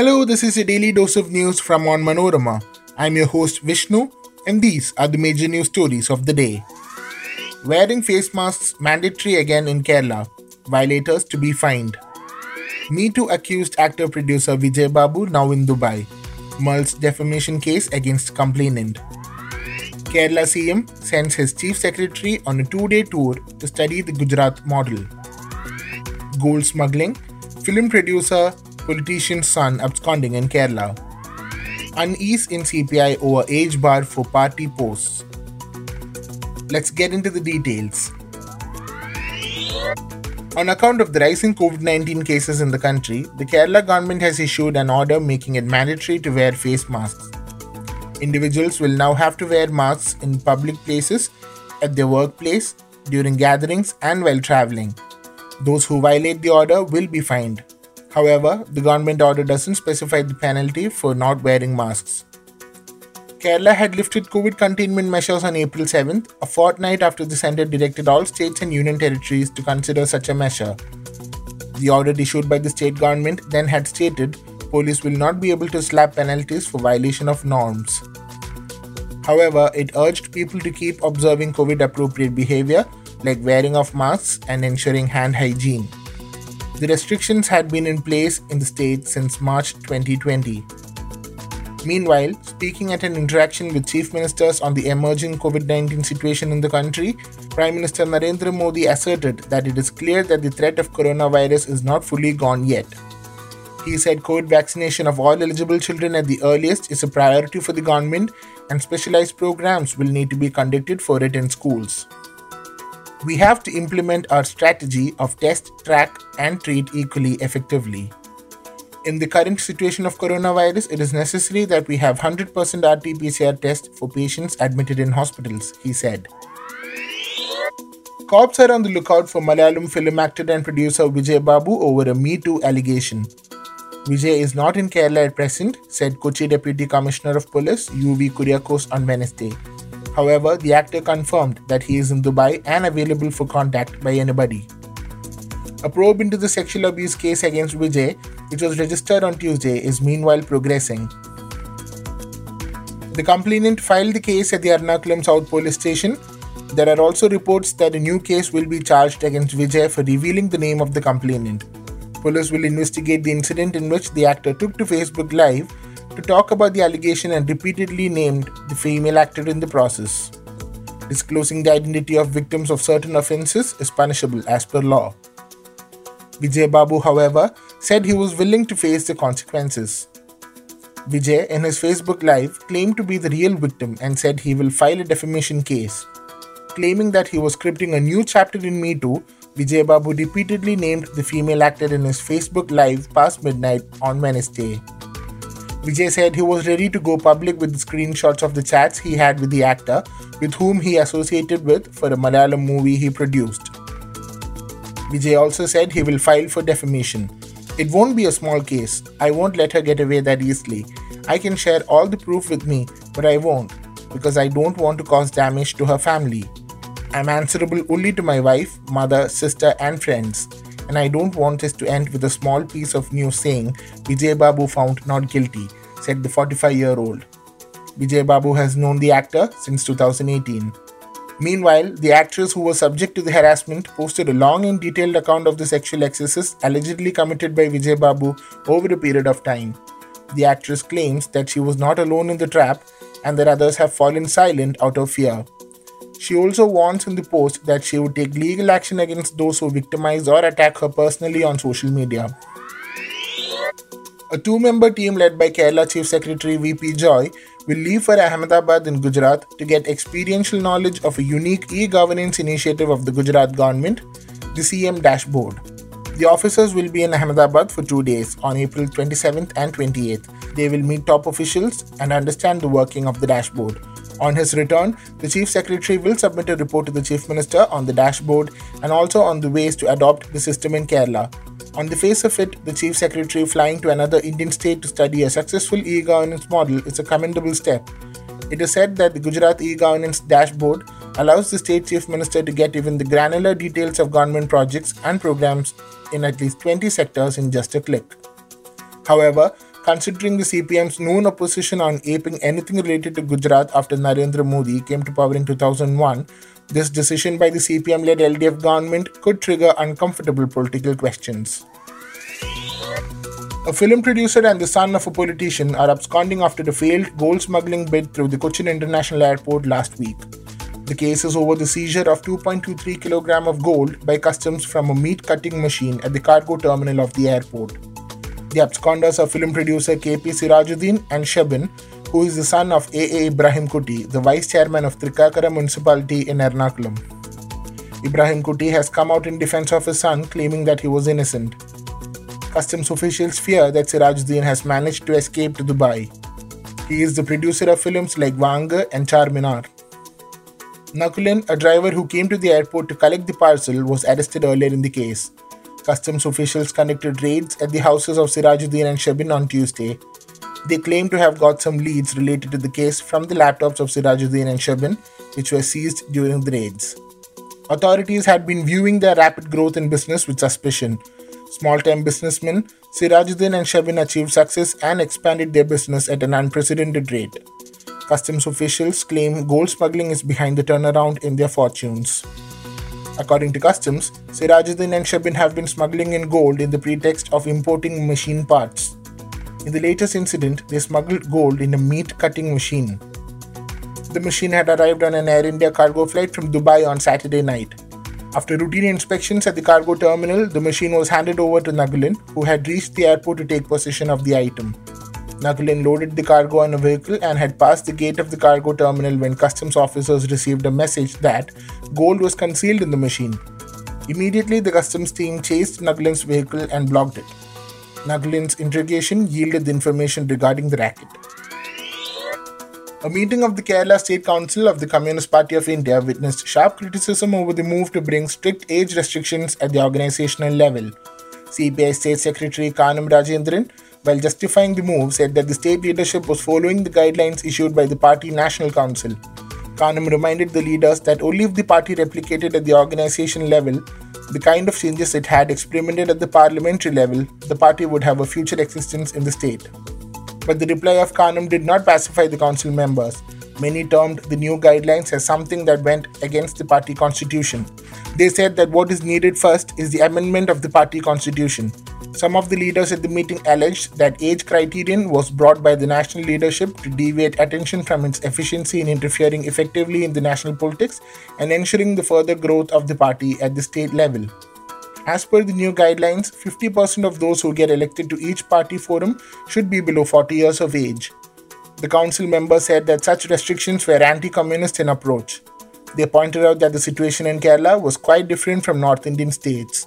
Hello, this is a daily dose of news from Onmanorama. I'm your host Vishnu, and these are the major news stories of the day. Wearing face masks mandatory again in Kerala. Violators to be fined. Me Too accused actor producer Vijay Babu now in Dubai. Mulls defamation case against complainant. Kerala CM sends his chief secretary on a two day tour to study the Gujarat model. Gold smuggling. Film producer, politician's son absconding in Kerala. Unease in CPI over age bar for party posts. Let's get into the details. On account of the rising COVID 19 cases in the country, the Kerala government has issued an order making it mandatory to wear face masks. Individuals will now have to wear masks in public places, at their workplace, during gatherings, and while traveling. Those who violate the order will be fined. However, the government order doesn't specify the penalty for not wearing masks. Kerala had lifted COVID containment measures on April 7th, a fortnight after the centre directed all states and union territories to consider such a measure. The order issued by the state government then had stated police will not be able to slap penalties for violation of norms. However, it urged people to keep observing COVID appropriate behavior like wearing of masks and ensuring hand hygiene. The restrictions had been in place in the state since March 2020. Meanwhile, speaking at an interaction with chief ministers on the emerging COVID 19 situation in the country, Prime Minister Narendra Modi asserted that it is clear that the threat of coronavirus is not fully gone yet. He said COVID vaccination of all eligible children at the earliest is a priority for the government and specialized programs will need to be conducted for it in schools. We have to implement our strategy of test, track, and treat equally effectively. In the current situation of coronavirus, it is necessary that we have 100% RT PCR test for patients admitted in hospitals, he said. Cops are on the lookout for Malayalam film actor and producer Vijay Babu over a Me Too allegation. Vijay is not in Kerala at present, said Kochi Deputy Commissioner of Police UV Kuriakose on Wednesday. However, the actor confirmed that he is in Dubai and available for contact by anybody. A probe into the sexual abuse case against Vijay, which was registered on Tuesday, is meanwhile progressing. The complainant filed the case at the Ernakulam South Police Station. There are also reports that a new case will be charged against Vijay for revealing the name of the complainant. Police will investigate the incident in which the actor took to Facebook Live to talk about the allegation and repeatedly named the female actor in the process. Disclosing the identity of victims of certain offences is punishable as per law. Vijay Babu, however, said he was willing to face the consequences. Vijay, in his Facebook Live, claimed to be the real victim and said he will file a defamation case. Claiming that he was scripting a new chapter in Me Too, Vijay Babu repeatedly named the female actor in his Facebook Live past midnight on Wednesday. Vijay said he was ready to go public with screenshots of the chats he had with the actor, with whom he associated with for a Malayalam movie he produced. Vijay also said he will file for defamation. It won't be a small case. I won't let her get away that easily. I can share all the proof with me, but I won't, because I don't want to cause damage to her family. I'm answerable only to my wife, mother, sister, and friends, and I don't want this to end with a small piece of news saying Vijay Babu found not guilty, said the 45 year old. Vijay Babu has known the actor since 2018. Meanwhile, the actress who was subject to the harassment posted a long and detailed account of the sexual excesses allegedly committed by Vijay Babu over a period of time. The actress claims that she was not alone in the trap and that others have fallen silent out of fear. She also warns in the post that she would take legal action against those who victimize or attack her personally on social media. A two member team led by Kerala Chief Secretary VP Joy will leave for Ahmedabad in Gujarat to get experiential knowledge of a unique e governance initiative of the Gujarat government, the CM Dashboard. The officers will be in Ahmedabad for two days on April 27th and 28th. They will meet top officials and understand the working of the dashboard. On his return, the Chief Secretary will submit a report to the Chief Minister on the dashboard and also on the ways to adopt the system in Kerala. On the face of it, the Chief Secretary flying to another Indian state to study a successful e governance model is a commendable step. It is said that the Gujarat e governance dashboard allows the state chief minister to get even the granular details of government projects and programs in at least 20 sectors in just a click. However, considering the CPM's known opposition on aping anything related to Gujarat after Narendra Modi came to power in 2001, this decision by the CPM led LDF government could trigger uncomfortable political questions. A film producer and the son of a politician are absconding after a failed gold smuggling bid through the Cochin International Airport last week. The case is over the seizure of 2.23 kg of gold by customs from a meat cutting machine at the cargo terminal of the airport. The absconders are film producer KP Sirajuddin and Shabin, who is the son of AA Ibrahim Kutty, the vice chairman of Thrikkakara municipality in Ernakulam. Ibrahim Kutty has come out in defense of his son, claiming that he was innocent. Customs officials fear that Sirajuddin has managed to escape to Dubai. He is the producer of films like Vaanga and Charminar. Nakulin, a driver who came to the airport to collect the parcel, was arrested earlier in the case. Customs officials conducted raids at the houses of Sirajuddin and Shabin on Tuesday. They claim to have got some leads related to the case from the laptops of Sirajuddin and Shabin, which were seized during the raids. Authorities had been viewing their rapid growth in business with suspicion. Small time businessmen, Sirajuddin and Shabin achieved success and expanded their business at an unprecedented rate. Customs officials claim gold smuggling is behind the turnaround in their fortunes. According to customs, Sirajuddin and Shabin have been smuggling in gold in the pretext of importing machine parts. In the latest incident, they smuggled gold in a meat cutting machine. The machine had arrived on an Air India cargo flight from Dubai on Saturday night. After routine inspections at the cargo terminal, the machine was handed over to Nagalin, who had reached the airport to take possession of the item. Nagalin loaded the cargo on a vehicle and had passed the gate of the cargo terminal when customs officers received a message that gold was concealed in the machine. Immediately, the customs team chased Nagalin's vehicle and blocked it. Nagalin's interrogation yielded the information regarding the racket. A meeting of the Kerala State Council of the Communist Party of India witnessed sharp criticism over the move to bring strict age restrictions at the organizational level. CPI State Secretary Kanam Rajendran while justifying the move, said that the state leadership was following the guidelines issued by the party National Council. Kanam reminded the leaders that only if the party replicated at the organization level the kind of changes it had experimented at the parliamentary level, the party would have a future existence in the state. But the reply of Kanam did not pacify the council members. Many termed the new guidelines as something that went against the party constitution. They said that what is needed first is the amendment of the party constitution. Some of the leaders at the meeting alleged that age criterion was brought by the national leadership to deviate attention from its efficiency in interfering effectively in the national politics and ensuring the further growth of the party at the state level. As per the new guidelines, 50% of those who get elected to each party forum should be below 40 years of age. The council members said that such restrictions were anti communist in approach. They pointed out that the situation in Kerala was quite different from North Indian states.